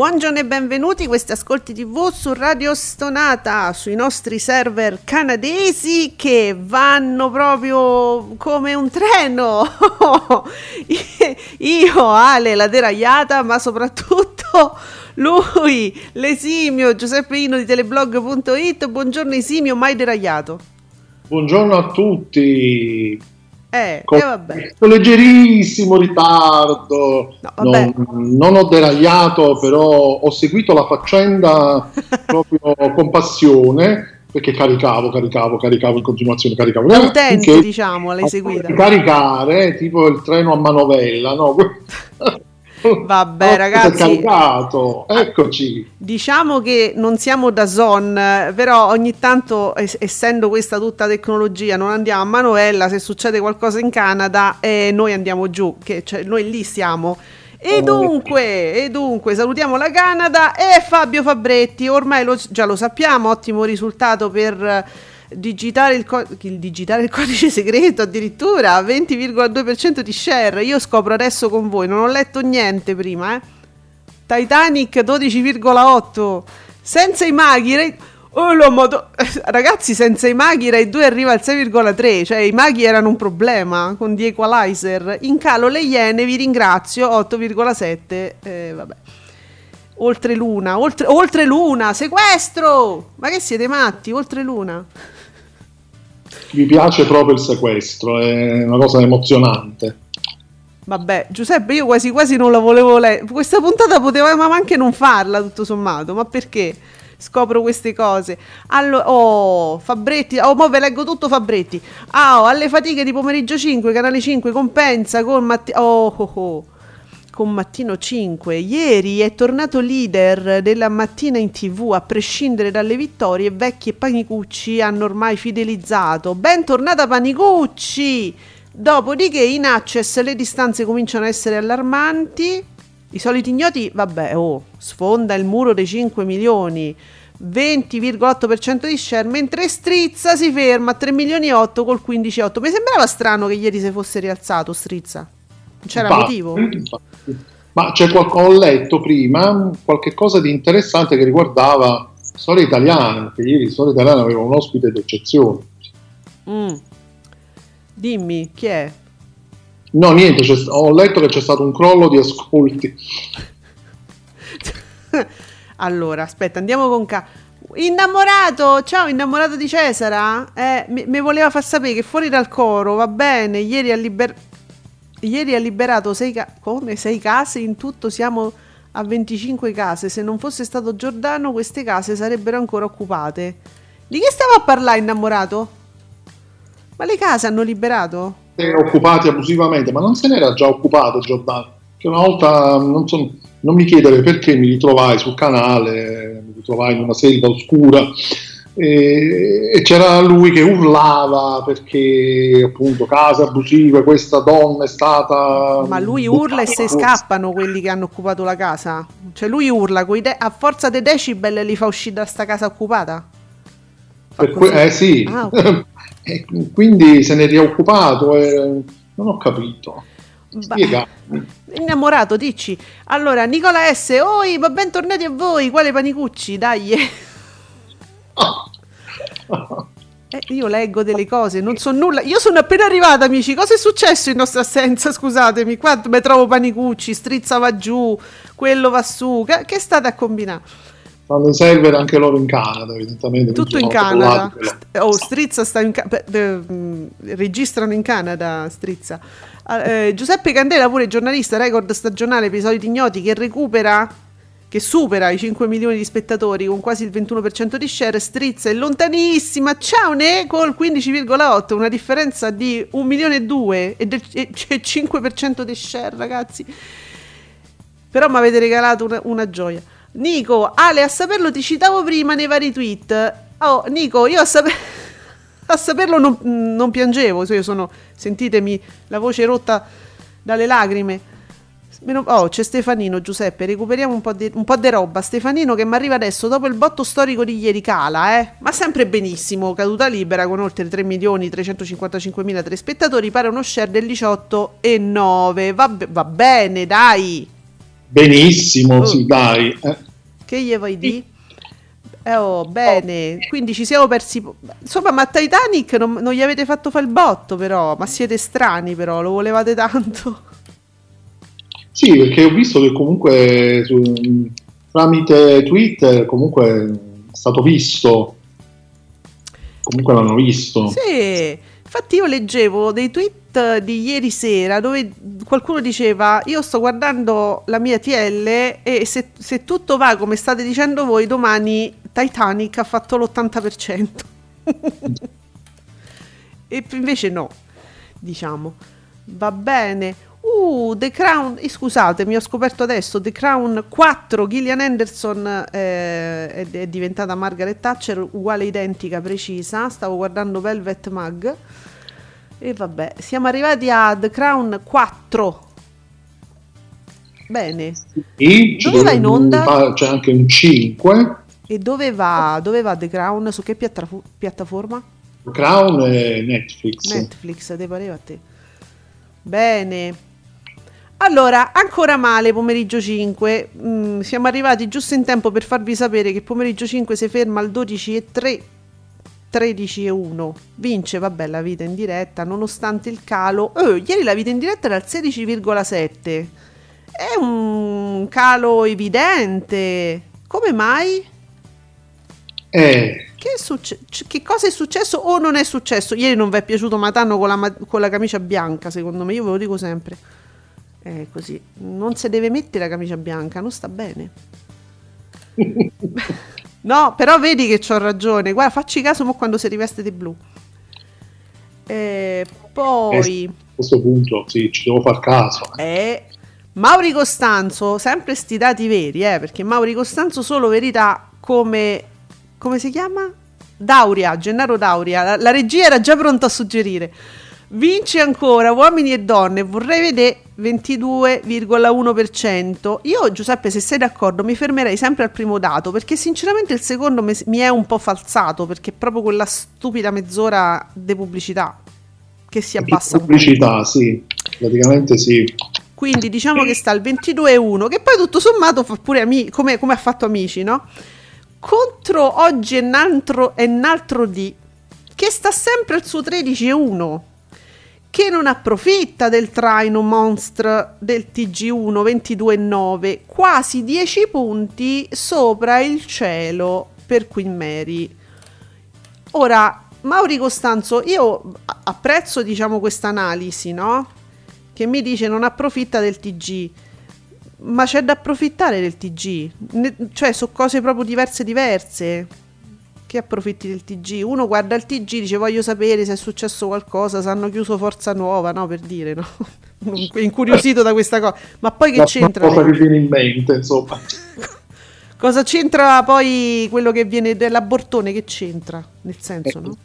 Buongiorno e benvenuti, questi ascolti TV su Radio Stonata, sui nostri server canadesi che vanno proprio come un treno. Io, Ale, la deragliata, ma soprattutto lui, l'esimio Giuseppe Ino di teleblog.it. Buongiorno Esimio, mai deragliato. Buongiorno a tutti. Eh, con eh, questo leggerissimo ritardo, no, non, non, ho deragliato, però ho seguito la faccenda proprio con passione perché caricavo, caricavo, caricavo in continuazione, caricavo. Da utente, diciamo, l'hai seguita. Caricare, tipo il treno a manovella, no? Vabbè, ragazzi, caricato. eccoci. Diciamo che non siamo da Zon, però ogni tanto, essendo questa tutta tecnologia, non andiamo a Manuela. Se succede qualcosa in Canada, eh, noi andiamo giù, che cioè, noi lì siamo. E dunque, e dunque, salutiamo la Canada e Fabio Fabretti. Ormai lo, già lo sappiamo, ottimo risultato per digitare il, co- il, digitare il codice segreto addirittura 20,2% di share. Io scopro adesso con voi, non ho letto niente prima. Eh. Titanic 12,8 senza i maghi. Ray- oh, modo- Ragazzi, senza i maghi Rai 2 arriva al 6,3, cioè i maghi erano un problema con The Equalizer. In calo le iene, vi ringrazio, 8,7. Eh, vabbè. Oltre luna, oltre, oltre luna, sequestro! Ma che siete matti? Oltre luna mi piace proprio il sequestro, è una cosa emozionante. Vabbè, Giuseppe, io quasi quasi non la volevo leggere. Questa puntata potevamo anche non farla, tutto sommato, ma perché? Scopro queste cose. Allora, oh, Fabretti, oh, mo ve leggo tutto Fabretti. Ah, oh, alle fatiche di pomeriggio 5, canale 5, compensa con Matteo. Oh, oh, oh con Mattino 5. Ieri è tornato leader della mattina in tv, a prescindere dalle vittorie, Vecchi e Panicucci hanno ormai fidelizzato. Bentornata Panicucci! Dopodiché in access le distanze cominciano a essere allarmanti. I soliti ignoti, vabbè, oh, sfonda il muro dei 5 milioni. 20,8% di share, mentre Strizza si ferma a 3 milioni e 8 col 15,8. Mi sembrava strano che ieri si fosse rialzato Strizza. C'era bah, motivo? Ma c'è qualcosa, ho letto prima qualche cosa di interessante che riguardava storia italiana, perché ieri storia italiana aveva un ospite d'eccezione. Mm. Dimmi, chi è? No, niente, ho letto che c'è stato un crollo di ascolti. allora, aspetta, andiamo con ca... Innamorato, ciao innamorato di Cesara, eh, mi, mi, voleva far sapere che fuori dal coro, va bene, ieri ha liberato Ieri ha liberato sei, ca- come? sei case, in tutto siamo a 25 case. Se non fosse stato Giordano, queste case sarebbero ancora occupate. Di che stava a parlare innamorato? Ma le case hanno liberato? Occupati abusivamente, ma non se n'era già occupato Giordano. Che una volta, non, so, non mi chiedere perché mi ritrovai sul canale, mi ritrovai in una selva oscura e, c'era lui che urlava perché appunto case abusive, questa donna è stata... Ma lui urla e se scappano quelli che hanno occupato la casa? Cioè lui urla, de- a forza dei decibel li fa uscire da sta casa occupata? Que- eh sì, ah, okay. quindi se ne è rioccupato e non ho capito. Spiegatemi. Innamorato, dici. Allora, Nicola S. Oi, ma bentornati a voi. Quale panicucci? Dai. Eh, io leggo delle cose, non so nulla. Io sono appena arrivata, amici. Cosa è successo in nostra assenza? Scusatemi, qua mi trovo panicucci, strizza va giù, quello va su. Che, che state a combinare? Fanno server anche loro in Canada, evidentemente. Tutto in Canada. Oh, Strizza sta in Canada. Mm, registrano in Canada, Strizza. Ah, eh, Giuseppe Candela, pure giornalista, record stagionale, episodi ignoti, che recupera che supera i 5 milioni di spettatori con quasi il 21% di share, Strizza è lontanissima, ciao Ne col 15,8, una differenza di 1 milione e 2 e del e c'è 5% di share ragazzi. Però mi avete regalato una, una, gioia. Nico, Ale, a saperlo ti citavo prima nei vari tweet. Oh, Nico, io a, saper... a saperlo non, non piangevo, io sono, sentitemi, la voce rotta dalle lacrime. Oh, c'è Stefanino, Giuseppe, recuperiamo un po' di, roba. Stefanino che mi arriva adesso dopo il botto storico di ieri cala, eh? Ma sempre benissimo, caduta libera con oltre 3 milioni 355 mila telespettatori, pare uno share del 18,9. Va, va bene, dai. Benissimo, oh. sì, dai. Eh. Che gli vuoi dire? Eh, oh, bene, quindi ci siamo persi. Insomma, ma Titanic non, non gli avete fatto fare il botto, però. Ma siete strani, però, lo volevate tanto. Sì, perché ho visto che comunque su, tramite Twitter comunque è stato visto. Comunque l'hanno visto. Sì, infatti io leggevo dei tweet di ieri sera dove qualcuno diceva io sto guardando la mia TL e se, se tutto va come state dicendo voi domani Titanic ha fatto l'80%. e invece no, diciamo. Va bene. Uh, The Crown, eh, scusatemi, ho scoperto adesso, The Crown 4, Gillian Anderson eh, è, è, diventata Margaret Thatcher, uguale, identica, precisa, stavo guardando Velvet Mag e vabbè, siamo arrivati a The Crown 4. Bene. E dove va in onda? C'è anche un 5. E dove va, dove va The Crown? Su che piattaforma? The Crown è Netflix. Netflix, te pareva a te. Bene. Allora, ancora male pomeriggio 5, mm, siamo arrivati giusto in tempo per farvi sapere che pomeriggio 5 si ferma al 12 e 3, 13 e 1. Vince, vabbè, la vita in diretta, nonostante il calo. Oh, ieri la vita in diretta era al 16,7. È un calo evidente. Come mai? Eh. Che, succe- che, cosa è successo o non è successo? Ieri non vi è piaciuto Matano con la, ma- con la camicia bianca, secondo me, io ve lo dico sempre. È così. Non si deve mettere la camicia bianca, non sta bene. no, però vedi che ho ragione. Guarda, facci caso quando si riveste di blu. E poi... Eh, a questo punto sì, ci devo far caso. Eh. eh Mauri Costanzo, sempre sti dati veri, eh, perché Mauri Costanzo solo verità come... come si chiama? Dauria, Gennaro Dauria. La, la regia era già pronta a suggerire. Vince ancora uomini e donne, vorrei vedere 22,1%. Io Giuseppe, se sei d'accordo, mi fermerei sempre al primo dato perché sinceramente il secondo mi è un po' falsato perché è proprio quella stupida mezz'ora di pubblicità che si abbassa. Di pubblicità, sì, praticamente sì. Quindi diciamo che sta al 22,1 che poi tutto sommato fa pure amici, come, come ha fatto amici, no? Contro oggi è un altro, è un altro D che sta sempre al suo 13,1 che non approfitta del traino Monster del TG1 22,9, quasi 10 punti sopra il cielo per Queen Mary. Ora, Mauri Costanzo, io apprezzo diciamo questa analisi, no? Che mi dice non approfitta del TG. Ma c'è da approfittare del TG, ne- cioè su cose proprio diverse diverse che approfitti del TG. Uno guarda il TG, dice voglio sapere se è successo qualcosa, se hanno chiuso Forza Nuova, no? Per dire, no? Incuriosito da questa cosa. Ma poi che La c'entra? Cosa che viene in mente, insomma. cosa c'entra poi quello che viene dell'abortone? Che c'entra? Nel senso, no?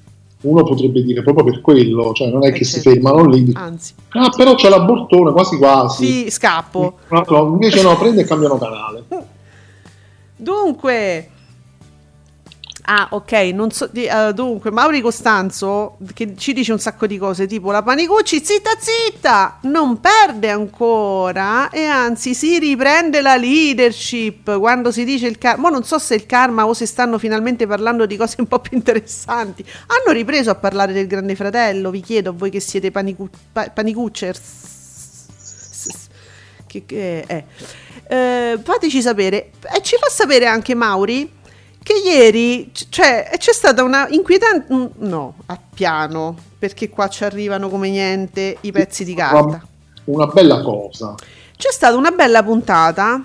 Uno potrebbe dire proprio per quello, cioè non è eh che certo. si fermano lì. Anzi. Ah, però c'è l'abortone, quasi quasi. Sì, scappo. No, no, invece no, prende e cambiano canale. Dunque, Ah, ok, non so, di, uh, dunque, Mauri Costanzo che ci dice un sacco di cose, tipo la Panicucci, zitta zitta, non perde ancora e anzi si riprende la leadership quando si dice il karma. Ma non so se il karma o se stanno finalmente parlando di cose un po' più interessanti. Hanno ripreso a parlare del Grande Fratello, vi chiedo a voi che siete panicu- pa- panicuccers. Che, che è. Eh, fateci sapere e ci fa sapere anche Mauri che ieri cioè, c'è stata una inquietante no, a piano, perché qua ci arrivano come niente i pezzi di carta. Una bella cosa. C'è stata una bella puntata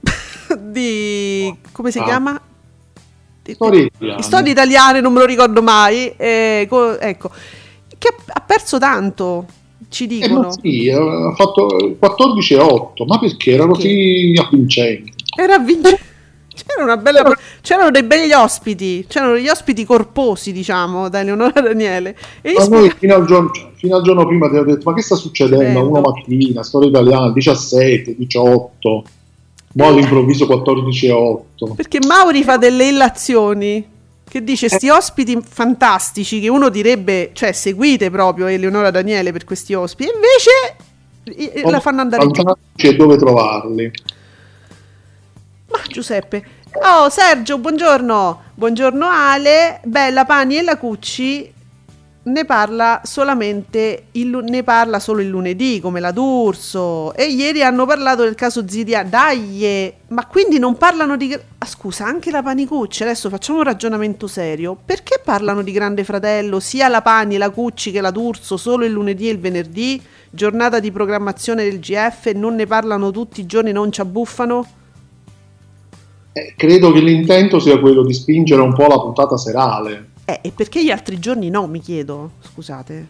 di come si ah. chiama? Storie italiane. Storie italiane, non me lo ricordo mai. Eh, co- ecco, che ha, perso tanto. Ci eh, dicono. Eh, sì, ha fatto 14 e 8, ma perché era così avvincente? Era avvincente. C'era bella, c'erano dei begli ospiti, c'erano degli ospiti corposi, diciamo, da Eleonora Daniele. E ma noi fino al, giorno, fino al, giorno, prima ti ho detto, ma che sta succedendo? Una mattina, storia italiana, 17, 18, mo all'improvviso 14 e 8. Perché Mauri fa delle illazioni che dice sti eh. ospiti fantastici che uno direbbe, cioè seguite proprio Eleonora Daniele per questi ospiti, e invece la fanno andare in giù. e dove trovarli? Ma Giuseppe. Oh Sergio, buongiorno. Buongiorno Ale. Bella Pani e la Cucci ne parla solamente il, ne parla solo il lunedì come la D'Urso. E ieri hanno parlato del caso Zidia. Dai ma quindi non parlano di ah, scusa anche la Panicucci adesso facciamo un ragionamento serio. Perché parlano di Grande Fratello sia la Pani la Cucci che la D'Urso solo il lunedì e il venerdì? Giornata di programmazione del GF non ne parlano tutti i giorni non ci abbuffano eh, credo che l'intento sia quello di spingere un po' la puntata serale. Eh, e perché gli altri giorni no, mi chiedo, scusate.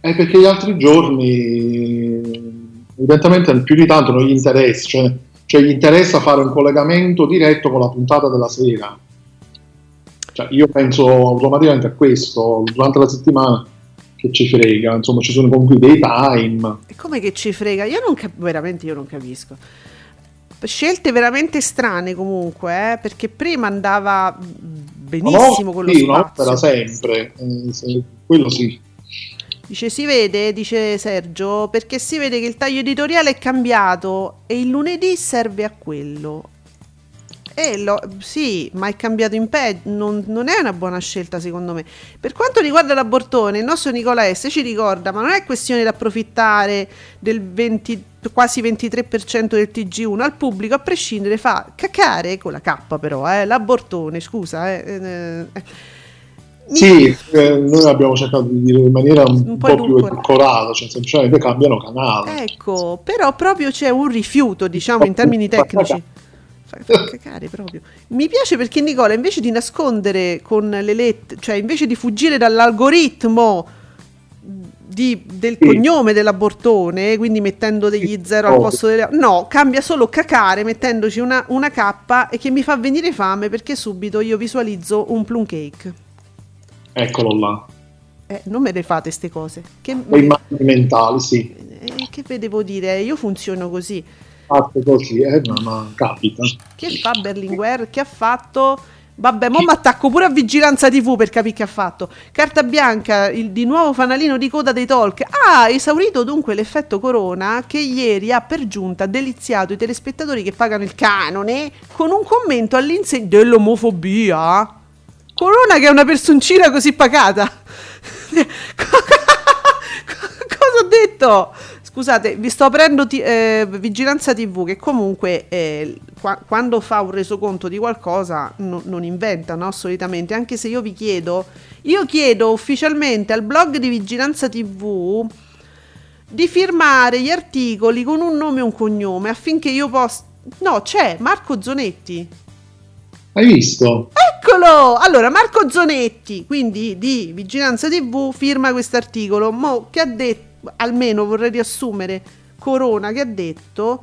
È eh, perché gli altri giorni evidentemente più di tanto non gli interessa, cioè, cioè gli interessa fare un collegamento diretto con la puntata della sera. Cioè, io penso automaticamente a questo, durante la settimana che ci frega, insomma ci sono comunque dei time. E come che ci frega? Io non capisco, veramente io non capisco scelte veramente strane comunque, eh, perché prima andava benissimo no, con lo sì, spazio. Un'opera sempre, eh, quello sì. Dice, si vede, dice Sergio, perché si vede che il taglio editoriale è cambiato e il lunedì serve a quello. Eh, lo, sì, ma è cambiato in peggio, non, non, è una buona scelta secondo me. Per quanto riguarda l'abortone, il nostro Nicola S ci ricorda, ma non è questione di approfittare del 20, quasi 23% del TG1 al pubblico, a prescindere fa cacare, con la K però, eh, l'abortone, scusa. Eh, eh, eh. sì, eh, noi abbiamo cercato di dire in maniera un, un po', po più edulcorata, cioè semplicemente cambiano canale. Ecco, però proprio c'è un rifiuto, diciamo, in termini tecnici fa, fa cacare proprio. Mi piace perché Nicola invece di nascondere con le lettere, cioè invece di fuggire dall'algoritmo di, del sì. cognome dell'abortone, quindi mettendo degli zero al posto delle... No, cambia solo cacare mettendoci una, una K e che mi fa venire fame perché subito io visualizzo un plum cake. Eccolo là. Eh, non me le fate queste cose. Che, me... mentali, sì. Eh, che devo dire? Io funziono così fatto così, eh, ma, ma capita. Che fa Berlinguer? Che ha fatto? Vabbè, mo mi attacco pure a Vigilanza TV per capire che ha fatto. Carta bianca, il di nuovo fanalino di coda dei talk. Ha esaurito dunque l'effetto corona che ieri ha per giunta deliziato i telespettatori che pagano il canone con un commento all'insegna dell'omofobia. Corona che è una personcina così pagata. Cosa ho detto? Scusate, vi sto aprendo t- eh, Vigilanza TV che comunque eh, qua- quando fa un resoconto di qualcosa no- non inventa, no? Solitamente, anche se io vi chiedo, io chiedo ufficialmente al blog di Vigilanza TV di firmare gli articoli con un nome e un cognome affinché io possa... No, c'è Marco Zonetti. Hai visto? Eccolo! Allora, Marco Zonetti, quindi di Vigilanza TV, firma questo articolo. Mo, che ha detto? Almeno vorrei riassumere Corona che ha detto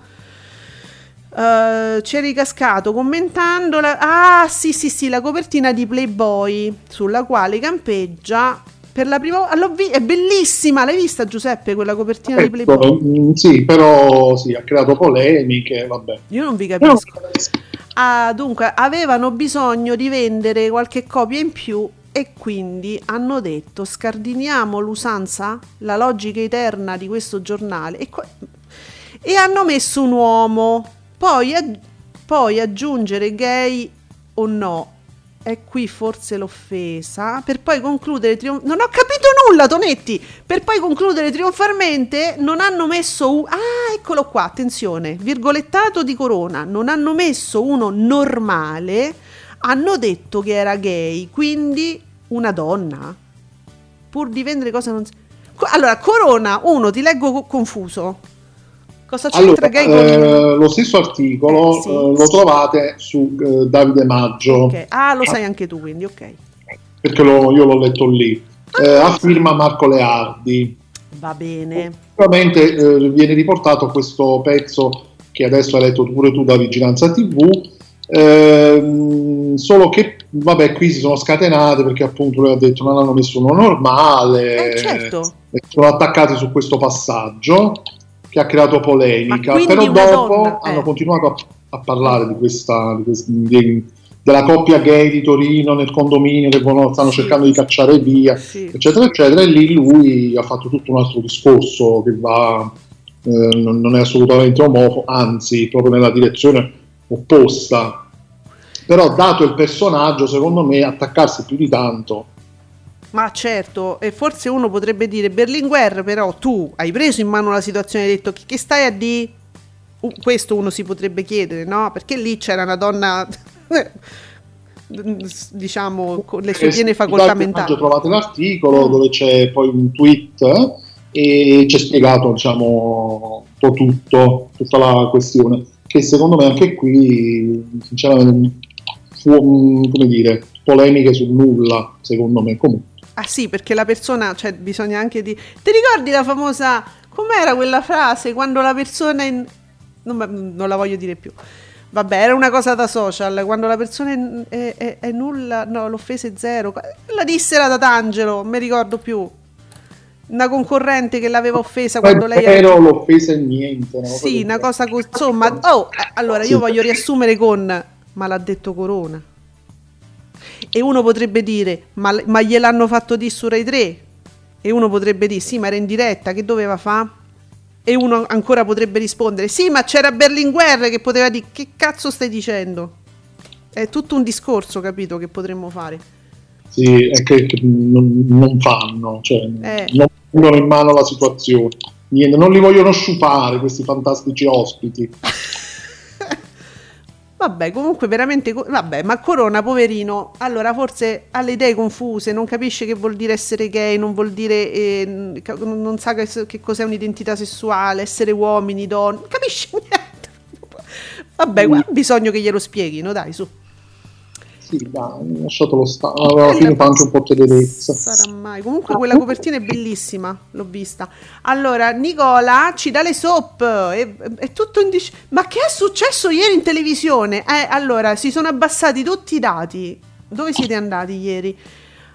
uh, c'è ricascato commentando la, ah sì sì sì la copertina di Playboy sulla quale campeggia per la prima volta vi- è bellissima l'hai vista Giuseppe quella copertina ecco, di Playboy? Mm, sì però sì ha creato polemiche vabbè. Io non vi capisco. Ah, dunque, avevano bisogno di vendere qualche copia in più e quindi hanno detto scardiniamo l'usanza, la logica eterna di questo giornale e, qua- e hanno messo un uomo. Poi, ag- poi aggiungere gay o no è qui forse l'offesa, per poi concludere trion- non ho capito nulla, Tonetti, per poi concludere trionfalmente non hanno messo un ah, eccolo qua, attenzione, virgolettato di Corona, non hanno messo uno normale, hanno detto che era gay, quindi una donna pur di vendere cose non allora, Corona, uno, ti leggo co- confuso. Cosa c'entra allora, gay eh, con... lo stesso articolo Eh, sì. eh, lo trovate su eh, Davide Maggio Ok. Ah, lo sai anche tu, quindi ok. perché lo- io l'ho letto lì eh, a firma Marco Leardi Va bene. Sicuramente eh, viene riportato questo pezzo che adesso hai letto pure tu da Vigilanza TV, ehm, solo che vabbè qui si sono scatenate perché appunto lui ha detto non hanno messo uno normale, Eh, certo. e sono attaccati su questo passaggio che ha creato polemica, però dopo donna, eh. hanno continuato a, a parlare di questa, di quest- di- della coppia gay di Torino nel condominio che stanno Sì. cercando di cacciare via Sì. eccetera, eccetera, e lì lui ha fatto tutto un altro discorso che va, eh, non non è assolutamente omofobo, anzi, proprio nella direzione opposta. Però, dato il personaggio, secondo me, attaccarsi più di tanto. Ma certo, e forse uno potrebbe dire Berlinguer, però tu hai preso in mano la situazione e hai detto che, stai a di questo uno si potrebbe chiedere, no? Perché lì c'era una donna diciamo con le sue Eh, piene facoltà mentali. personaggio trovate l'articolo Mm. dove c'è poi un tweet eh, e c'è spiegato diciamo, un po' tutto, tutta la questione. Che secondo me anche qui, sinceramente, fu, mm, come dire, polemiche sul nulla, secondo me. Comunque. Ah sì, perché la persona, cioè bisogna anche di Ti ricordi la famosa com'era quella frase quando la persona in- non, non la voglio dire più. Vabbè, era una cosa da social, quando la persona è, è- è- nulla, no, l'offesa è zero. La disse la Tatangelo, non mi ricordo più. Una concorrente che l'aveva offesa quando lei era Però l'offesa è niente. una Sì, una cosa così. Insomma, oh, allora io Sì. voglio riassumere con ma l'ha detto Corona. E uno potrebbe dire ma, ma gliel'hanno fatto di su Rai 3? E uno potrebbe dire sì, ma era in diretta, che doveva fare? E uno ancora potrebbe rispondere sì, ma c'era Berlinguer che poteva dire che cazzo stai dicendo? È tutto un discorso, capito, che potremmo fare. Sì, è che, che non, non fanno, cioè, Eh. non prendono in mano la situazione. Niente, non li vogliono sciupare questi fantastici ospiti. Vabbè, comunque veramente, vabbè, ma Corona, poverino, allora forse ha le idee confuse, non capisce che vuol dire essere gay, non vuol dire, eh, non sa che, che cos'è un'identità sessuale, essere uomini, donne, non capisce niente. Vabbè, guarda, bisogno che glielo spieghino, dai, su. Sì, dai, lasciatelo stare. Alla fine fa anche un po' tenerezza. Sarà mai. Comunque quella copertina è bellissima, l'ho vista. Allora, Nicola ci dà le soap, è, è tutto in dis- Ma che è successo ieri in televisione? Eh, allora, si sono abbassati tutti i dati. Dove siete andati ieri?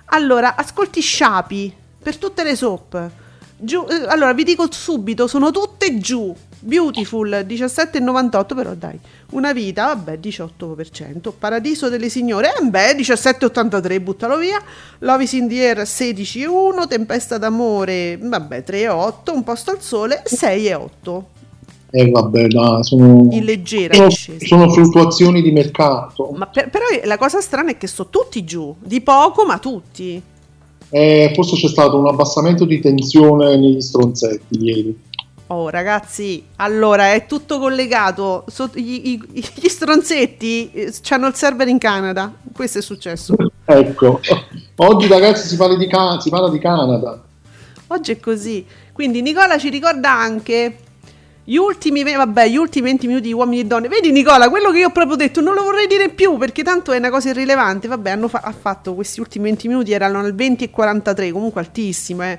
Allora, ascolti Sciapi per tutte le soap. Giù, eh, allora, vi dico subito, sono tutte giù. Beautiful 17,98 però dai. Una vita, vabbè, 18%. Paradiso delle signore, eh beh, 17,83, buttalo via. Love is in the air 16,1. Tempesta d'amore, vabbè, 3,8. Un posto al sole 6,8. E vabbè, dai, sono, In leggera sono, sono fluttuazioni di mercato. Ma per- però la cosa strana è che sono tutti giù, di poco, ma tutti. Eh, forse c'è stato un abbassamento di tensione negli stronzetti ieri. Oh ragazzi, allora è tutto collegato. So- gli, i- gli stronzetti eh, hanno il server in Canada. Questo è successo. Ecco, oggi ragazzi si parla di, Ca- si parla di Canada. Oggi è così. Quindi Nicola ci ricorda anche gli ultimi, vabbè, gli ultimi 20 minuti di uomini e donne. Vedi Nicola, quello che io ho proprio detto, non lo vorrei dire più perché tanto è una cosa irrilevante. Vabbè, hanno fa- ha fatto questi ultimi 20 minuti, erano al 20 e 43, comunque altissimo, eh.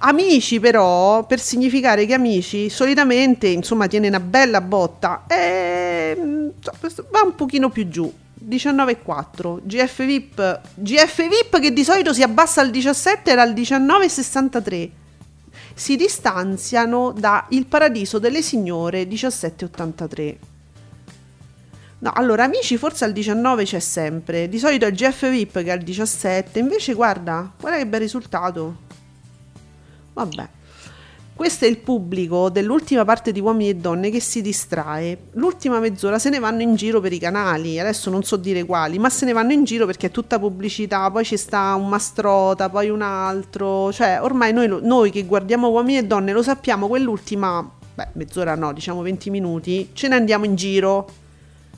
Amici però, per significare che amici solitamente, insomma, tiene una bella botta. E mm, va un pochino più giù. 19,4 GF VIP GF VIP che di solito si abbassa al 17 era al 19,63 si distanziano da Il Paradiso delle Signore 17,83 No, allora amici forse al 19 c'è sempre, di solito è il GF VIP che è al 17, invece guarda, guarda che bel risultato. Vabbè. Questo è il pubblico dell'ultima parte di Uomini e Donne che si distrae. L'ultima mezz'ora se ne vanno in giro per i canali, adesso non so dire quali, ma se ne vanno in giro perché è tutta pubblicità, poi ci sta un mastrota, poi un altro, cioè ormai noi, noi che guardiamo Uomini e Donne lo sappiamo, quell'ultima, beh mezz'ora no, diciamo 20 minuti, ce ne andiamo in giro.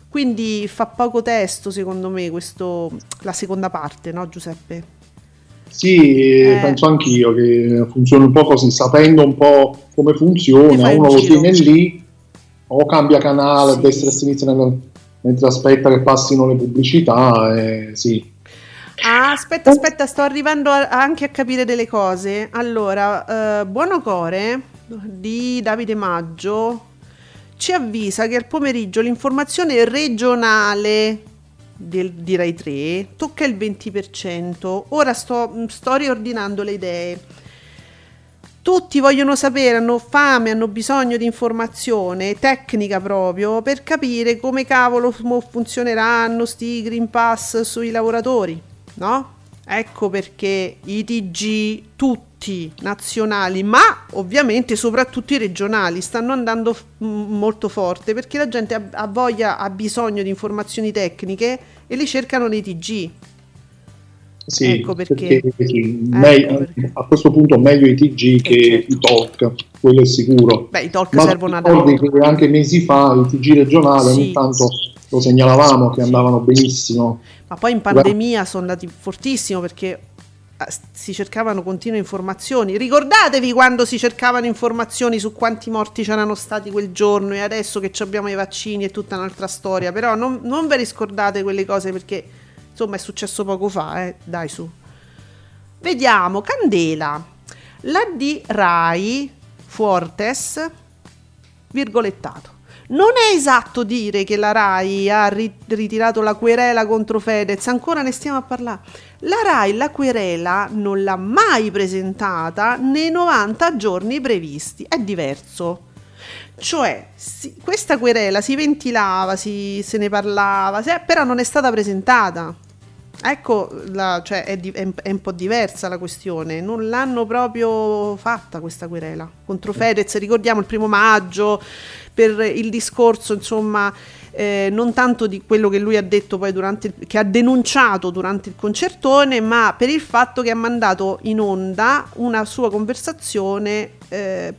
Quindi fa poco testo secondo me questo, la seconda parte, no Giuseppe? Sì, eh. penso anch'io che funzioni un po' così, sapendo un po' come funziona, uno lo tiene lì o cambia canale a destra e a sinistra mentre aspetta che passino le pubblicità. Eh, sì. Ah, aspetta, aspetta, sto arrivando a, anche a capire delle cose. Allora, eh, Buono Core di Davide Maggio ci avvisa che al pomeriggio l'informazione regionale del, di Rai 3 tocca il 20%. Ora sto, mm, sto riordinando le idee. Tutti vogliono sapere, hanno fame, hanno bisogno di informazione tecnica proprio per capire come cavolo funzioneranno sti Green Pass sui lavoratori, no? Ecco perché i TG tutti nazionali, ma ovviamente soprattutto i regionali stanno andando f- molto forte perché la gente ha, ha, voglia, ha bisogno di informazioni tecniche e le cercano nei TG. Sì, ecco perché, perché, sì, ecco meglio, perché. a questo punto meglio i TG che certo. i talk, quello è sicuro. Beh, i talk ma servono ad altro. che anche mesi fa i TG regionali sì. ogni tanto lo segnalavamo che andavano benissimo. Ma poi in pandemia sono andati fortissimo perché eh, si cercavano continue informazioni. Ricordatevi quando si cercavano informazioni su quanti morti c'erano stati quel giorno e adesso che abbiamo i vaccini è tutta un'altra storia. Però non, non ve riscordate quelle cose perché insomma è successo poco fa, eh? dai su. Vediamo, Candela, la di Rai Fortes, virgolettato. Non è esatto dire che la RAI ha ritirato la querela contro Fedez, ancora ne stiamo a parlare. La RAI la querela non l'ha mai presentata nei 90 giorni previsti, è diverso. Cioè, si, questa querela si ventilava, si, se ne parlava, se, però non è stata presentata. Ecco, la, cioè è, di, è, è, un po' diversa la questione, non l'hanno proprio fatta questa querela contro Fedez, ricordiamo il primo maggio per il discorso, insomma, eh, non tanto di quello che lui ha detto poi durante il, che ha denunciato durante il concertone, ma per il fatto che ha mandato in onda una sua conversazione eh,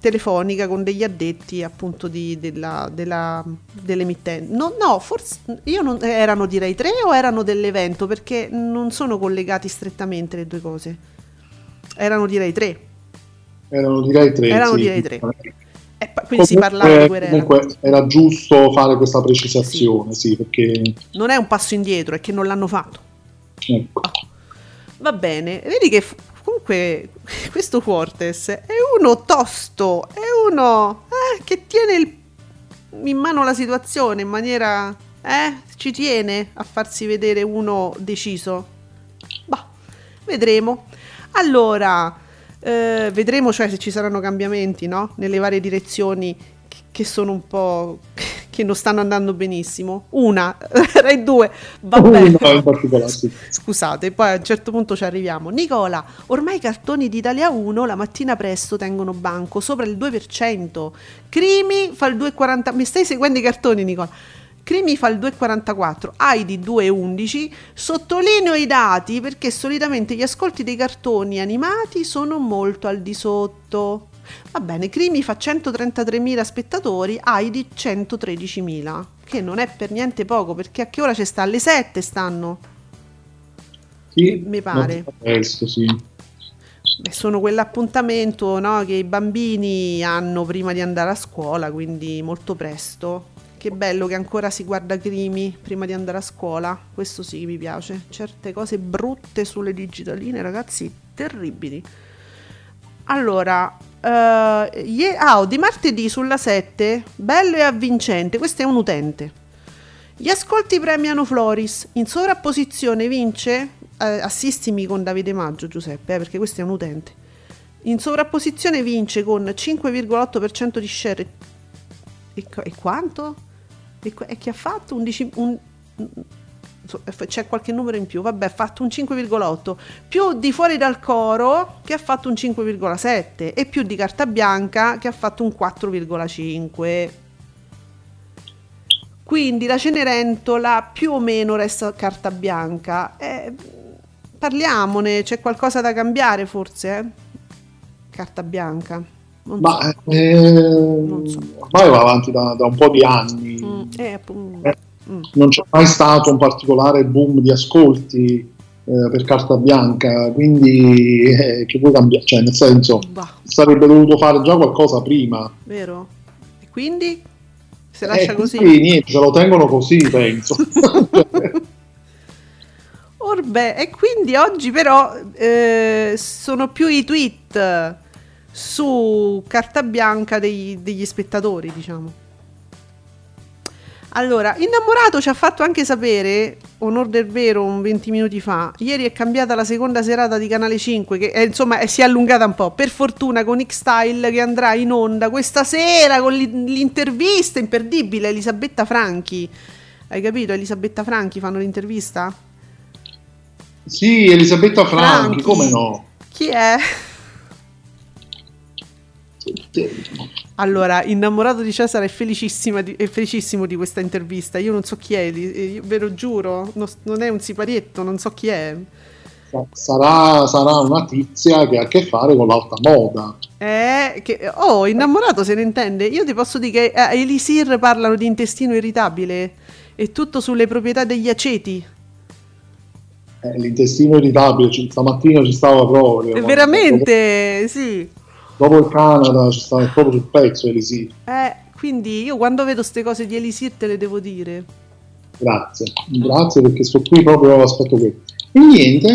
telefonica con degli addetti appunto di, della, della, dell'emittente. No, no, forse io non, erano direi tre o erano dell'evento perché non sono collegati strettamente le due cose. Erano direi tre. Erano direi tre. Erano sì. direi tre. E quindi comunque, si parlava di querela. Comunque era giusto fare questa precisazione, sì. sì. perché... Non è un passo indietro, è che non l'hanno fatto. Ecco. Va bene, vedi che comunque questo Fortes è uno tosto, è uno eh, che tiene il, in mano la situazione in maniera... Eh, ci tiene a farsi vedere uno deciso. Bah, vedremo. Allora, eh, vedremo cioè se ci saranno cambiamenti, no? Nelle varie direzioni che sono un po' che non stanno andando benissimo. Una, Rai due, va bene. Scusate, poi a un certo punto ci arriviamo. Nicola, ormai i cartoni di Italia 1 la mattina presto tengono banco sopra il 2%. Crimi fa il 2,40. Mi stai seguendo i cartoni, Nicola? Crimi fa il 2,44, Heidi 2,11. Sottolineo i dati perché solitamente gli ascolti dei cartoni animati sono molto al di sotto. Va bene, Crimi fa 133.000 spettatori, Heidi 113.000, che non è per niente poco, perché a che ora ci sta? Alle 7 stanno? Sì, mi pare. Presto, sì. Beh, sono quell'appuntamento no, che i bambini hanno prima di andare a scuola, quindi molto presto. Che bello che ancora si guarda Crimi prima di andare a scuola. Questo sì mi piace. Certe cose brutte sulle digitaline, ragazzi, terribili. Allora, Uh, yeah, ah, di martedì sulla 7, bello e avvincente. Questo è un utente. Gli ascolti premiano Floris. In sovrapposizione vince. Eh, assistimi con Davide Maggio, Giuseppe, eh, perché questo è un utente. In sovrapposizione vince con 5,8% di share. E, e quanto? E, che ha fatto 11, un, c'è qualche numero in più, vabbè, ha fatto un 5,8, più di fuori dal coro che ha fatto un 5,7 e più di carta bianca che ha fatto un 4,5. Quindi la Cenerentola più o meno resta carta bianca. Eh, parliamone, c'è qualcosa da cambiare forse? Eh? Carta bianca. Non Ma so. eh, so. ormai va avanti da, da, un po' di anni. Mm, eh. Eh Mm. non c'è mai stato un particolare boom di ascolti eh, per carta bianca, quindi eh, che vuoi cambiare? Cioè, nel senso, bah. sarebbe dovuto fare già qualcosa prima. Vero? E quindi? Se lascia eh, così? niente, ce lo tengono così, penso. Orbè, e quindi oggi però eh, sono più i tweet su carta bianca dei, degli spettatori, diciamo. Allora, Innamorato ci ha fatto anche sapere, onor del vero, un 20 minuti fa, ieri è cambiata la seconda serata di Canale 5, che è, insomma si è allungata un po', per fortuna con X-Style che andrà in onda questa sera con l'intervista imperdibile Elisabetta Franchi. Hai capito? Elisabetta Franchi fanno l'intervista? Sì, Elisabetta Franchi, Franchi. come no? Chi è? Allora, innamorato di Cesare è, felicissima di, è felicissimo di questa intervista. Io non so chi è, io, ve lo giuro, non, non è un siparietto, non so chi è. Sarà, sarà, una tizia che ha a che fare con l'alta moda. Eh, che, oh, innamorato se ne intende. Io ti posso dire che a eh, Elisir parlano di intestino irritabile e tutto sulle proprietà degli aceti. Eh, l'intestino irritabile, stamattina ci stava proprio. Veramente, ma... sì dopo il Canada ci sta proprio sul pezzo Elisir. Eh, quindi io quando vedo queste cose di Elisir te le devo dire. Grazie, grazie perché sto qui proprio aspetto questo. E niente,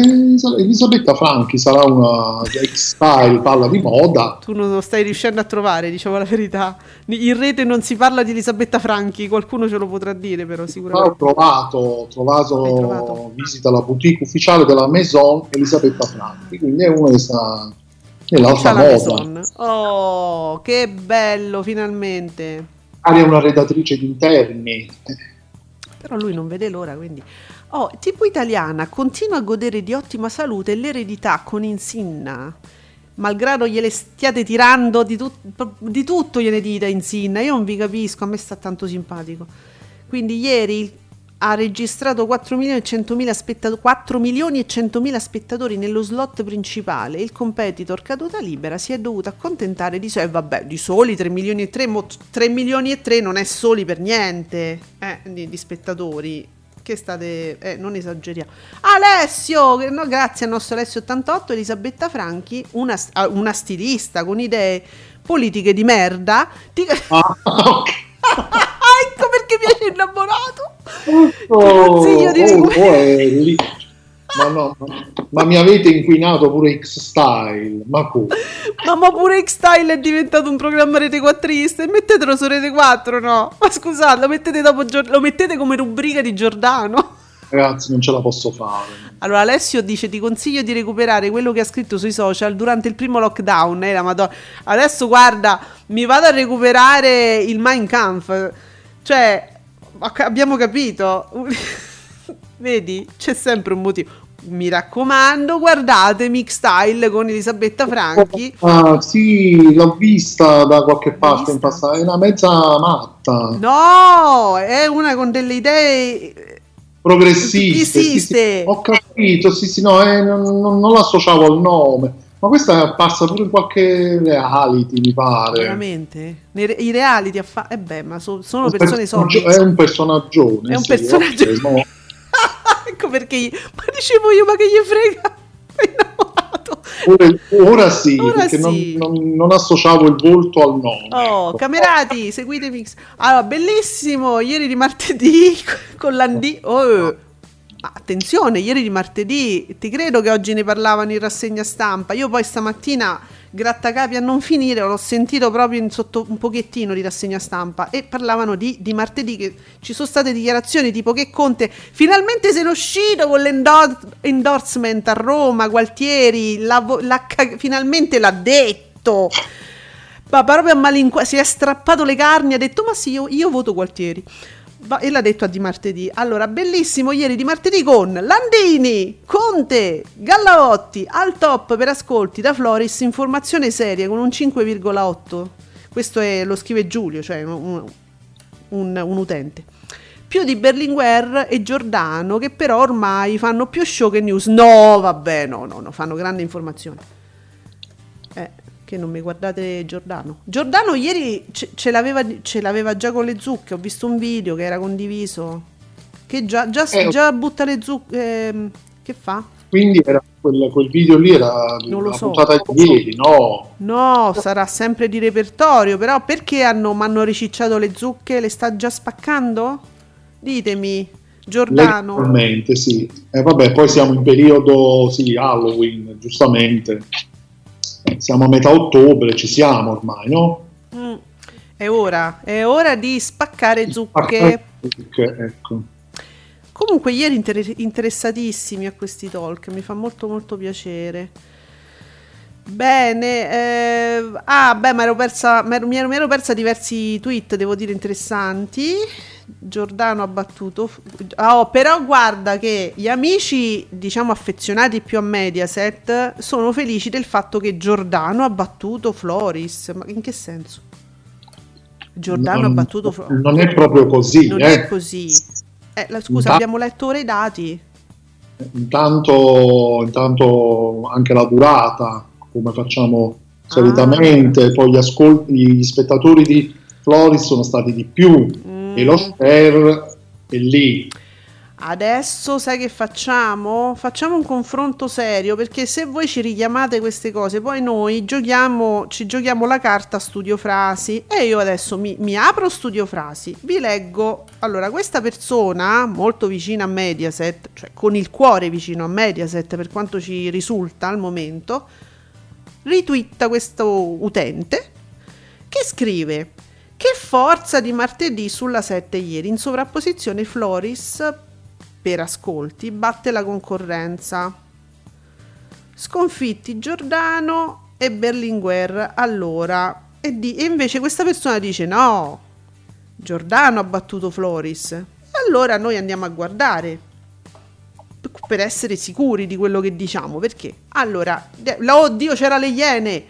Elisabetta Franchi sarà una X-Style, parla di moda. Tu non lo stai riuscendo a trovare, diciamo la verità. In rete non si parla di Elisabetta Franchi, qualcuno ce lo potrà dire però sicuramente. Ho trovato, ho trovato, trovato, visita la boutique ufficiale della Maison Elisabetta Franchi, quindi è una che sta nell'altra moda. Oh, che bello, finalmente. Ari è una redattrice di interni. Però lui non vede l'ora, quindi... Oh, tipo italiana, continua a godere di ottima salute e l'eredità con Insinna. Malgrado gliele stiate tirando di, tut- di tutto, gliene dite Insinna. Io non vi capisco, a me sta tanto simpatico. Quindi ieri ha registrato 4 milioni e 100.000 spettatori, 4 milioni e 100.000 spettatori nello slot principale. Il competitor caduta libera si è dovuto accontentare di. So, vabbè, di soli 3 milioni e 3, 3 milioni e 3 non è soli per niente eh, di, di, spettatori. Che state, eh, non esageriamo. Alessio, no, grazie al nostro Alessio 88, Elisabetta Franchi, una, una stilista con idee politiche di merda. Ti... Ah, okay. ecco perché mi hai innamorato. Consiglio di oh, oh, ma, no, ma, mi avete inquinato pure X-Style, ma come? Ma, ma pure X-Style è diventato un programma rete quattrista e mettetelo su rete 4, no? Ma scusate, lo mettete, dopo, lo mettete come rubrica di Giordano? Ragazzi, non ce la posso fare. Allora, Alessio dice: Ti consiglio di recuperare quello che ha scritto sui social durante il primo lockdown. Eh, la Madonna. Adesso guarda, mi vado a recuperare il Mein Kampf. Cioè, abbiamo capito. Vedi, c'è sempre un motivo. Mi raccomando, guardate Mix Style con Elisabetta Franchi. Ah, sì, l'ho vista da qualche parte in passato. È una mezza matta. No, è una con delle idee progressiste. Sì, sì, ho capito, sì, sì, no, eh, non, non l'associavo al nome. Ma questa è apparsa pure in qualche reality, mi pare. Veramente? I reality affa- eh beh, ma so- sono persone solide. È un personaggio. È un personaggio. Okay, no. ecco perché. Ma dicevo io, ma che gli frega? Ora, ora, sì, ora perché sì. Non, non, non, associavo il volto al nome. Oh, ecco. camerati, seguitemi. Allora, bellissimo, ieri di martedì con l'Andi... Oh, attenzione, ieri di martedì, ti credo che oggi ne parlavano in rassegna stampa. Io poi stamattina, grattacapi a non finire, l'ho sentito proprio sotto un pochettino di rassegna stampa e parlavano di, di martedì che ci sono state dichiarazioni tipo che Conte finalmente se ne è uscito con l'endorsement a Roma, Gualtieri, la, la, finalmente l'ha detto. Ma proprio a malinqua si è strappato le carni, ha detto ma sì, io, io voto Gualtieri e l'ha detto a di martedì. Allora, bellissimo ieri di martedì con Landini, Conte, Gallavotti, al top per ascolti da Floris, informazione seria con un 5,8. Questo è, lo scrive Giulio, cioè un, un, un utente. Più di Berlinguer e Giordano, che però ormai fanno più show che news. No, vabbè, no, no, no, fanno grande informazione. Che non mi guardate Giordano. Giordano ieri ce, ce, l'aveva, ce l'aveva, già con le zucche, ho visto un video che era condiviso, che già, già, eh, già butta le zucche, eh, che fa? Quindi era quel, quel, video lì era non lo so. puntata di ieri, no? No, sarà sempre di repertorio, però perché hanno, mi hanno ricicciato le zucche? Le sta già spaccando? Ditemi, Giordano. Legalmente, sì. E eh, vabbè, poi siamo in periodo, sì, Halloween, giustamente siamo a metà ottobre, ci siamo ormai, no? Mm. È ora, è ora di spaccare zucche. zucche ecco. Comunque ieri inter- interessatissimi a questi talk, mi fa molto molto piacere. Bene, eh, ah beh, mi ero, persa, mi, ero, mi ero persa diversi tweet, devo dire, interessanti. Giordano ha battuto. Oh, però guarda che gli amici, diciamo, affezionati più a Mediaset sono felici del fatto che Giordano ha battuto Floris. Ma in che senso? Giordano non, ha battuto Floris. Non è proprio così. Non eh. è così. Eh, la, scusa, Intanto, abbiamo letto ora i dati. Intanto, intanto anche la durata, come facciamo solitamente, ah. poi gli, ascolti, gli spettatori di Floris sono stati di più. Mm e lo share è lì. Adesso sai che facciamo? Facciamo un confronto serio perché se voi ci richiamate queste cose, poi noi giochiamo, ci giochiamo la carta studio frasi e io adesso mi, mi apro studio frasi, vi leggo. Allora, questa persona molto vicina a Mediaset, cioè con il cuore vicino a Mediaset per quanto ci risulta al momento, ritwitta questo utente che scrive che forza di martedì sulla 7 ieri, in sovrapposizione Floris per ascolti batte la concorrenza. Sconfitti Giordano e Berlinguer allora. E, di, e invece questa persona dice no, Giordano ha battuto Floris. Allora noi andiamo a guardare per essere sicuri di quello che diciamo, perché? Allora, oddio c'era le Iene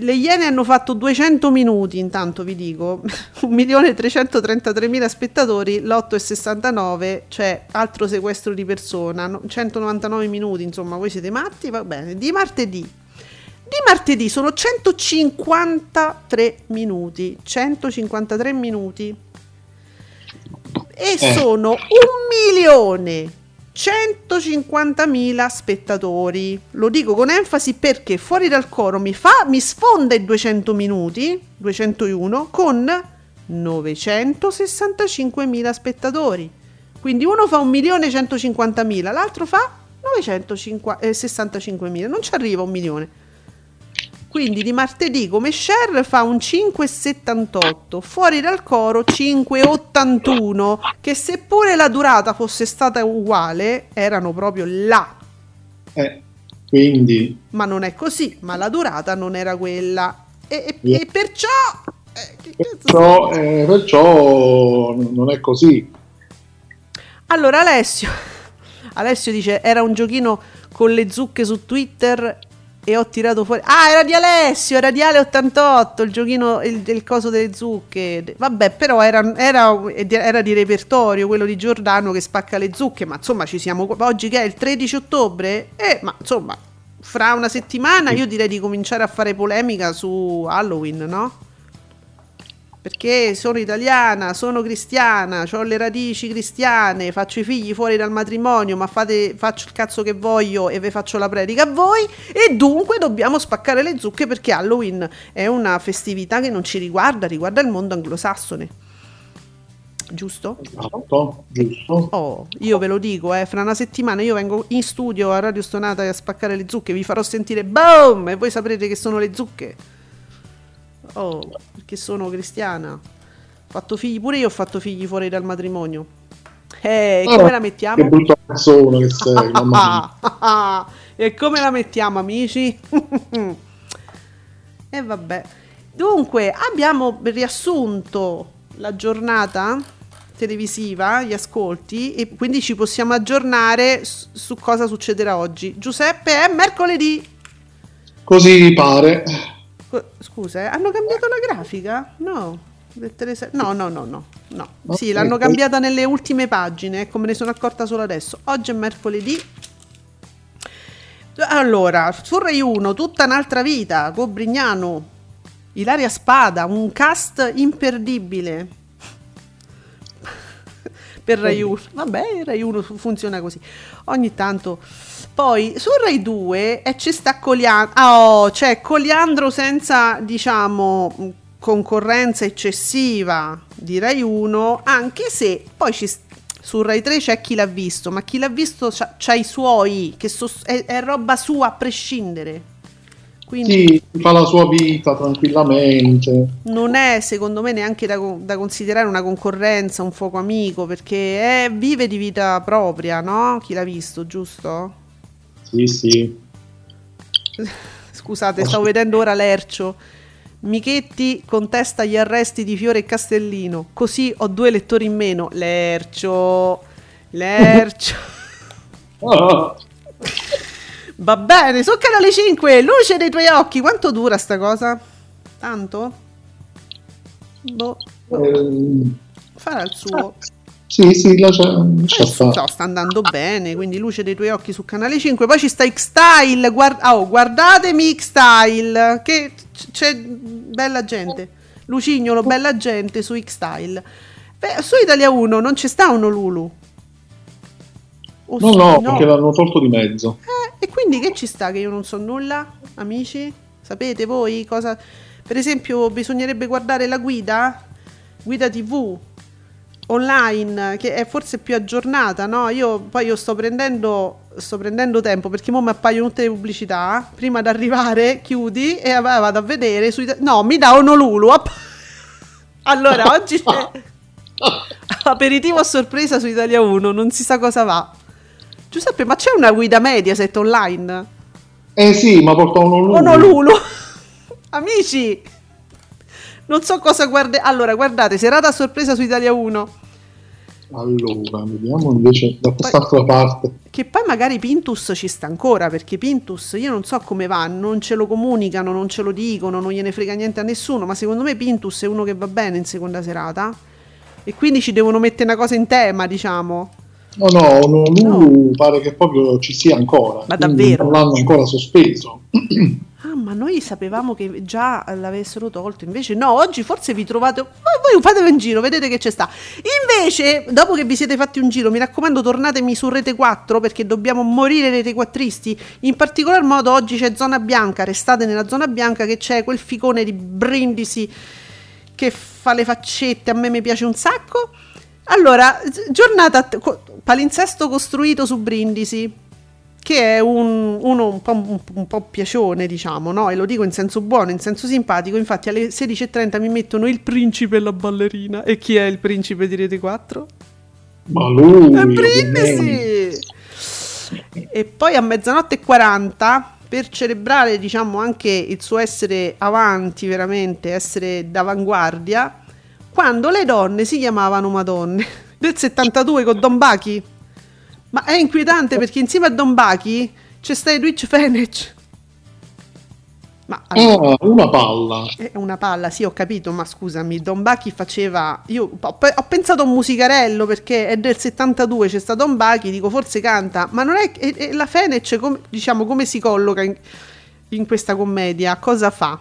le Iene hanno fatto 200 minuti, intanto vi dico, 1.333.000 spettatori, l'8,69, cioè altro sequestro di persona, 199 minuti, insomma, voi siete matti, va bene. Di martedì, di martedì sono 153 minuti, 153 minuti e eh. sono un milione 150.000 spettatori. Lo dico con enfasi perché fuori dal coro mi fa mi sfonda i 200 minuti, 201 con 965.000 spettatori. Quindi uno fa 1.150.000, l'altro fa 965.000, non ci arriva un milione. Quindi di martedì come share fa un 5,78, fuori dal coro 5,81, che seppure la durata fosse stata uguale, erano proprio là. Eh, quindi... Ma non è così, ma la durata non era quella. E, e, e perciò... Eh, perciò, eh, perciò non è così. Allora Alessio, Alessio dice era un giochino con le zucche su Twitter e ho tirato fuori. Ah, era di Alessio, era di Ale88, il giochino, il, il coso delle zucche. Vabbè, però era, era, era, di repertorio quello di Giordano che spacca le zucche. Ma insomma, ci siamo. Oggi che è il 13 ottobre? Eh, ma insomma, fra una settimana io direi di cominciare a fare polemica su Halloween, no? Perché sono italiana, sono cristiana, ho le radici cristiane, faccio i figli fuori dal matrimonio, ma fate, faccio il cazzo che voglio e vi faccio la predica a voi e dunque dobbiamo spaccare le zucche perché Halloween è una festività che non ci riguarda, riguarda il mondo anglosassone. Giusto? Esatto, giusto. Oh, io ve lo dico, eh, fra una settimana io vengo in studio a Radio Stonata a spaccare le zucche, vi farò sentire boom e voi saprete che sono le zucche. Oh, perché sono cristiana. Ho fatto figli, pure io ho fatto figli fuori dal matrimonio. Eh, oh, come la mettiamo? Che brutta persona che sei, mamma e come la mettiamo, amici? e vabbè. Dunque, abbiamo riassunto la giornata televisiva, gli ascolti e quindi ci possiamo aggiornare su, su cosa succederà oggi. Giuseppe, è mercoledì. Così pare. Scusa, eh, hanno cambiato la grafica? No. No, no, no, no, no. Sì, l'hanno cambiata nelle ultime pagine, ecco, me ne sono accorta solo adesso. Oggi è mercoledì. Allora, su Rai 1, tutta un'altra vita, Gobrignano, Ilaria Spada, un cast imperdibile. per Rai 1. Vabbè, Rai 1 funziona così. Ogni tanto. Poi su Rai 2 eh, ci sta Coliandro. Oh, cioè Coliandro senza, diciamo, concorrenza eccessiva di Rai 1, anche se poi ci, su Rai 3 c'è chi l'ha visto, ma chi l'ha visto c'ha, c'ha i suoi, che so, è, è, roba sua a prescindere. Quindi sì, fa la sua vita tranquillamente. Non è secondo me neanche da, da considerare una concorrenza, un fuoco amico, perché è, vive di vita propria, no? Chi l'ha visto, giusto? Sì, sì. Scusate, stavo vedendo ora Lercio Michetti contesta gli arresti di Fiore e Castellino. Così ho due lettori in meno. Lercio. Lercio. Va bene, su canale 5, luce dei tuoi occhi. Quanto dura sta cosa? Tanto? Boh. Eh, Farà il suo. Sì, sì, lascia, lascia eh, so, sta andando bene, quindi luce dei tuoi occhi su canale 5. Poi ci sta X-Style, guard- oh, guardatemi X-Style, che c'è bella gente. Lucignolo, bella gente su X-Style. Beh, su Italia 1 non c'è sta uno Lulu. O no, no, no, perché l'hanno tolto di mezzo. Eh, e quindi che ci sta che io non so nulla, amici? Sapete voi cosa... Per esempio, bisognerebbe guardare la guida, guida TV, online che è forse più aggiornata, no? Io poi io sto prendendo, sto prendendo tempo perché ora mi appaiono tutte le pubblicità. Prima di arrivare, chiudi e vado a vedere. Sui, no, mi dà Honolulu. allora, oggi c'è aperitivo a sorpresa su Italia 1. Non si sa cosa va. Giuseppe, ma c'è una guida Mediaset online? Eh sì, ma porta Honolulu. Honolulu. Amici, non so cosa guarda. Allora, guardate, serata a sorpresa su Italia 1. Allora, vediamo invece da quest'altra parte. Che poi magari Pintus ci sta ancora, perché Pintus io non so come va, non ce lo comunicano, non ce lo dicono, non gliene frega niente a nessuno, ma secondo me Pintus è uno che va bene in seconda serata. E quindi ci devono mettere una cosa in tema, diciamo. No, no, no, no. pare che proprio ci sia ancora. Ma davvero? Non l'hanno ancora sospeso. Ah, ma noi sapevamo che già l'avessero tolto, invece no, oggi forse vi trovate... Voi fatevi un giro, vedete che c'è sta. Invece, dopo che vi siete fatti un giro, mi raccomando tornatemi su Rete 4 perché dobbiamo morire rete quattristi. In particolar modo oggi c'è Zona Bianca, restate nella Zona Bianca che c'è quel ficone di Brindisi che fa le faccette, a me mi piace un sacco. Allora, giornata palinsesto costruito su Brindisi che è un, uno un po', un, un po', piacione, diciamo, no? E lo dico in senso buono, in senso simpatico. Infatti alle 16.30 mi mettono il principe e la ballerina. E chi è il principe di Rete 4? Ma lui! È Brindisi! E poi a mezzanotte e 40 per celebrare, diciamo, anche il suo essere avanti, veramente, essere d'avanguardia, quando le donne si chiamavano Madonne. Del 72 con Don Bachi. Ma è inquietante perché insieme a Don Baki c'è sta Edwidge Fenech. Ma allora, oh, una palla. È una palla, sì, ho capito, ma scusami, Don Baki faceva. Io ho, ho, pensato a un musicarello perché è del 72, c'è stato Don Baki, dico forse canta, ma non è. è, è la Fenech, com, diciamo, come si colloca in, in, questa commedia? Cosa fa?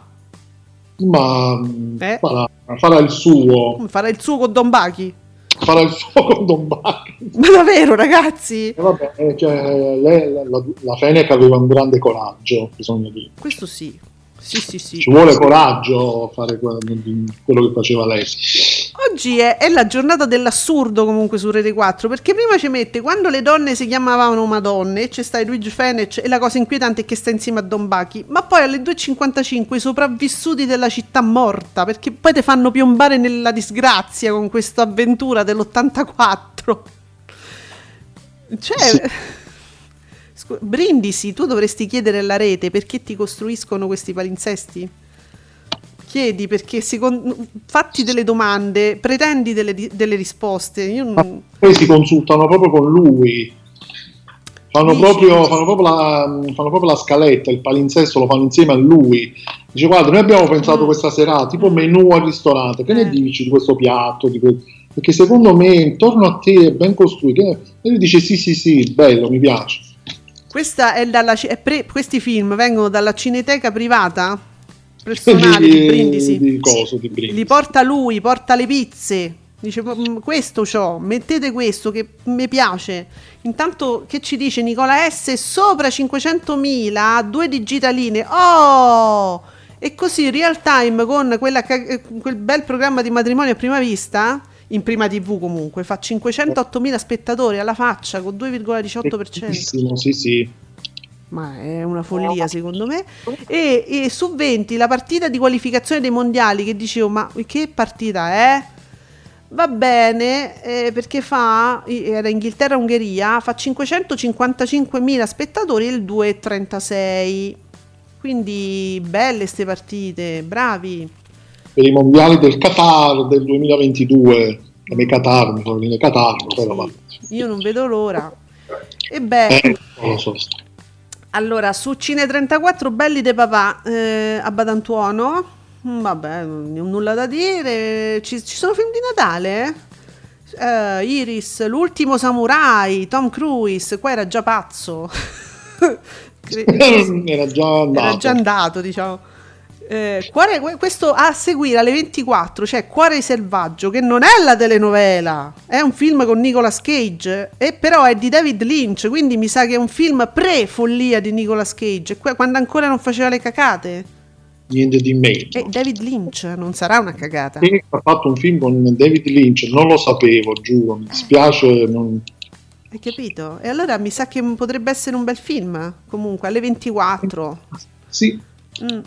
Ma eh? farà, farà, il suo. Farà il suo con Don Baki? Farà il fuoco Bacchi. Ma davvero, ragazzi? E vabbè, eh, cioè, lei, la, la Fenech aveva un grande coraggio, bisogna dire. Questo sì. Sì, sì, sì. Ci vuole coraggio a fare quello che faceva lei. Oggi è, è, la giornata dell'assurdo comunque su Rete 4 perché prima ci mette quando le donne si chiamavano Madonne c'è sta Luigi Fenech e la cosa inquietante è che sta insieme a Don Bachi ma poi alle 2.55 i sopravvissuti della città morta perché poi ti fanno piombare nella disgrazia con questa avventura dell'84 cioè sì. Brindisi, tu dovresti chiedere alla rete perché ti costruiscono questi palinsesti? Chiedi perché secondo, fatti delle domande, pretendi delle, delle risposte. Io non... Poi si consultano proprio con lui. Fanno proprio, fanno, proprio la, fanno proprio, la, scaletta, il palinsesto lo fanno insieme a lui. Dice: Guarda, noi abbiamo pensato mm. questa sera tipo menù al ristorante. Che eh. ne dici di questo piatto? Di que- perché secondo me intorno a te è ben costruito. E lui dice: Sì, sì, sì, bello, mi piace. È dalla, è pre, questi film vengono dalla cineteca privata personale di, di Brindisi. Di coso, di Brindisi. Li porta lui, porta le pizze. Dice questo c'ho, mettete questo che mi piace. Intanto che ci dice Nicola S sopra 500.000, due digitaline. Oh! E così real time con quella, quel bel programma di matrimonio a prima vista in prima TV comunque, fa 508.000 spettatori alla faccia con 2,18%. Sì, sì. Ma è una follia secondo me. E, e, su 20 la partita di qualificazione dei mondiali che dicevo, ma che partita è? Va bene, eh, perché fa, era Inghilterra-Ungheria, fa 555.000 spettatori il 2,36. Quindi belle queste partite, bravi per i mondiali del Qatar del 2022. Come Qatar, mi Qatar, però Io non vedo l'ora. E beh, eh, so. Allora su Cine 34 belli de papà eh, a Badantuono. Mm, vabbè, nulla da dire. Ci, ci sono film di Natale? Uh, Iris, l'ultimo samurai, Tom Cruise, qua era già pazzo. era già andato. Era già andato, diciamo. Eh, cuore, questo a seguire alle 24 c'è cioè Cuore Selvaggio, che non è la telenovela, è un film con Nicolas Cage, e però è di David Lynch, quindi mi sa che è un film pre-follia di Nicolas Cage, quando ancora non faceva le cacate. Niente di meno. E David Lynch non sarà una cagata. Sì, ha fatto un film con David Lynch, non lo sapevo, giuro, mi dispiace. Non... Hai capito? E allora mi sa che potrebbe essere un bel film, comunque, alle 24. Sì. Mm.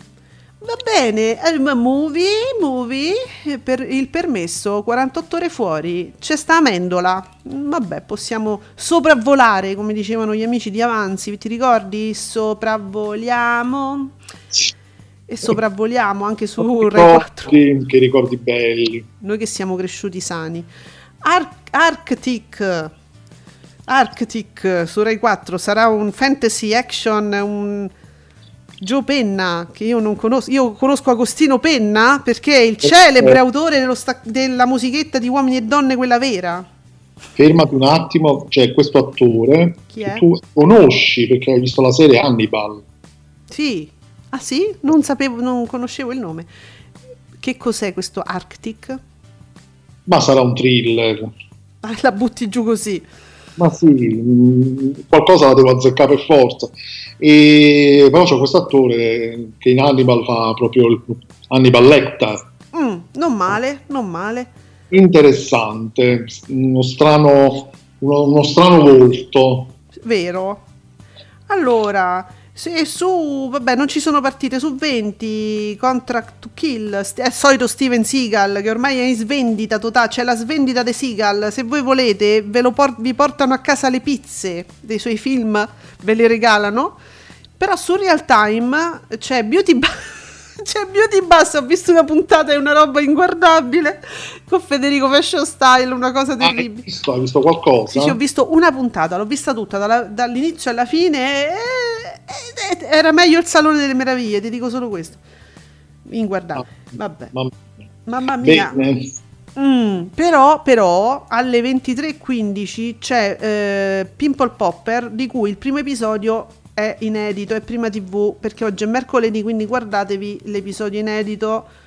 Va bene, eh, movie, movie, per il permesso, 48 ore fuori, c'è sta amendola, vabbè possiamo sopravvolare come dicevano gli amici di Avanzi, ti ricordi? Sopravvoliamo e sopravvoliamo anche su Rai 4. Che ricordi belli. Noi che siamo cresciuti sani. Ar- Arctic, Arctic su Rai 4 sarà un fantasy action, un Joe Penna, che io non conosco, io conosco Agostino Penna perché è il celebre autore sta- della musichetta di Uomini e Donne, quella vera. Fermati un attimo, c'è questo attore che tu conosci perché hai visto la serie Hannibal. Sì, ah sì? Non sapevo, non conoscevo il nome. Che cos'è questo Arctic? Ma sarà un thriller. Ah, la butti giù così. Ma sì, qualcosa la devo azzeccare per forza. E, però c'è questo attore che in Hannibal fa proprio il Hannibal Lecter. Mm, non male, non male. Interessante, uno strano, uno, uno strano volto. Vero. Allora, se su, vabbè, non ci sono partite su 20, Contract to Kill, è il solito Steven Seagal che ormai è in svendita totale, c'è la svendita di Seagal, se voi volete por- vi portano a casa le pizze dei suoi film, ve le regalano però su Real Time c'è Beauty c'è Beauty Bus, ho visto una puntata è una roba inguardabile con Federico Fashion Style, una cosa terribile. Ah, hai, visto, hai visto qualcosa? Sì, sì, ho visto una puntata, l'ho vista tutta dalla, dall'inizio alla fine. E, era meglio il Salone delle Meraviglie, ti dico solo questo. Inguardabile. Vabbè. Mamma, mamma mia. Mm, però, però alle 23.15 c'è eh, Pimple Popper di cui il primo episodio è inedito, è prima tv perché oggi è mercoledì, quindi guardatevi l'episodio inedito.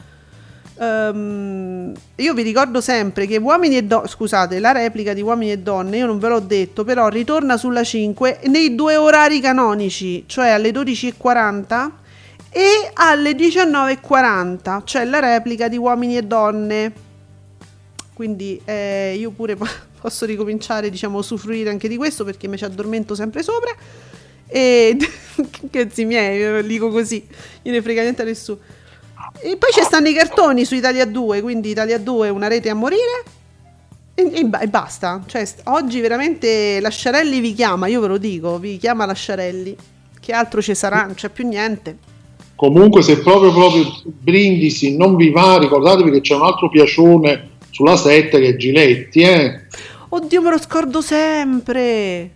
Um, io vi ricordo sempre che uomini e donne, scusate, la replica di uomini e donne, io non ve l'ho detto, però ritorna sulla 5 nei due orari canonici, cioè alle 12.40 e alle 19.40, cioè la replica di uomini e donne. Quindi eh, io pure posso ricominciare, diciamo, a usufruire anche di questo perché mi ci addormento sempre sopra. E cazzi miei, dico così, gliene frega niente a nessuno. E poi ci stanno i cartoni su Italia 2, quindi Italia 2 è una rete a morire. E, e, e basta. Cioè, oggi veramente Lasciarelli vi chiama, io ve lo dico, vi chiama Lasciarelli. Che altro ci sarà? Non c'è più niente. comunque se proprio proprio Brindisi non vi va, ricordatevi che c'è un altro piacione sulla 7 che è Giletti, eh. Oddio, me lo scordo sempre.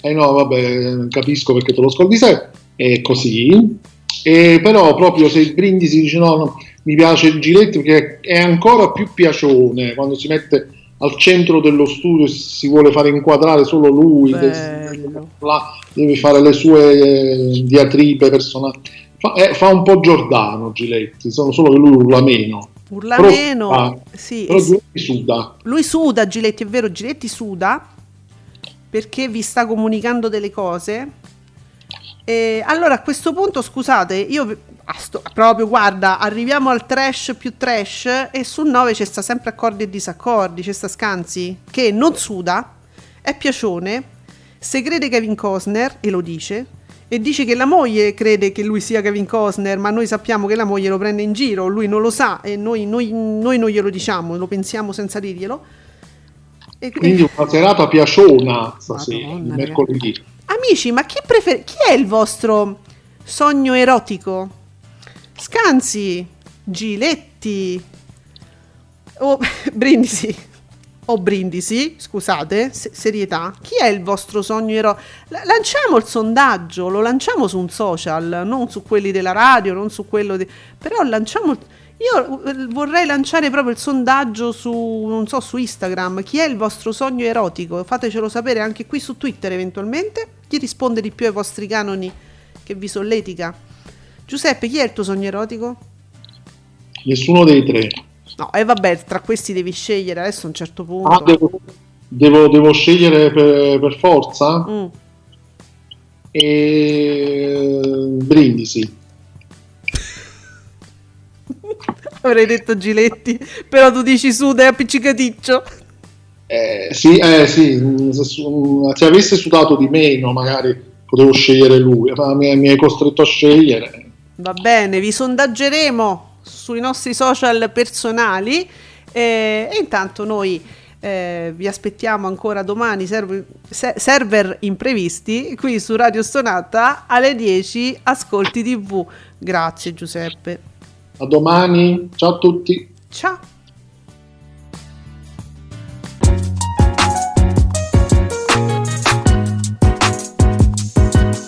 Eh no, vabbè, capisco perché te lo scordi sempre, è così. E però proprio se il Brindisi dice no, no mi piace il Giletti perché è ancora più piacione quando si mette al centro dello studio e si vuole fare inquadrare solo lui, deve fare le sue eh, diatribe personali. Fa, eh, fa, un po' Giordano Giletti, solo che lui urla meno. Urla però, meno, ah, sì, però Giletti suda. Lui suda, Giletti, è vero, Giletti suda perché vi sta comunicando delle cose. E allora a questo punto, scusate, io sto, proprio guarda, arriviamo al trash più trash e sul 9 c'è sta sempre accordi e disaccordi, c'è sta Scanzi che non suda, è piacione, se crede Kevin Costner e lo dice, e dice che la moglie crede che lui sia Kevin Costner, ma noi sappiamo che la moglie lo prende in giro, lui non lo sa e noi, noi, noi non glielo diciamo, lo pensiamo senza dirglielo. E quindi una serata piaciona stasera, Madonna, mercoledì. Amici, ma chi, prefer- chi è il vostro sogno erotico? Scanzi, Giletti, o Brindisi, o Brindisi, scusate, se- serietà, chi è il vostro sogno eroe? L- lanciamo il sondaggio, lo lanciamo su un social, non su quelli della radio, non su quello di... però lanciamo... Io eh, vorrei lanciare proprio il sondaggio su, non so, su Instagram. Chi è il vostro sogno erotico? Fatecelo sapere anche qui su Twitter eventualmente. Chi risponde di più ai vostri canoni che vi solletica? Giuseppe, chi è il tuo sogno erotico? Nessuno dei tre. No, e eh, vabbè, tra questi devi scegliere adesso a un certo punto. Ah, devo, devo, devo scegliere per, per forza? Mm. E... Brindisi. Avrei detto Giletti, però tu dici Suda è appiccicaticcio. Eh, sì, eh, sì, se, se avesse sudato di meno magari potevo scegliere lui, ma mi, mi hai costretto a scegliere. Va bene, vi sondaggeremo sui nostri social personali eh, e intanto noi eh, vi aspettiamo ancora domani, server, server imprevisti, qui su Radio Stonata alle 10, Ascolti TV. Grazie Giuseppe. A domani, ciao a tutti. Ciao.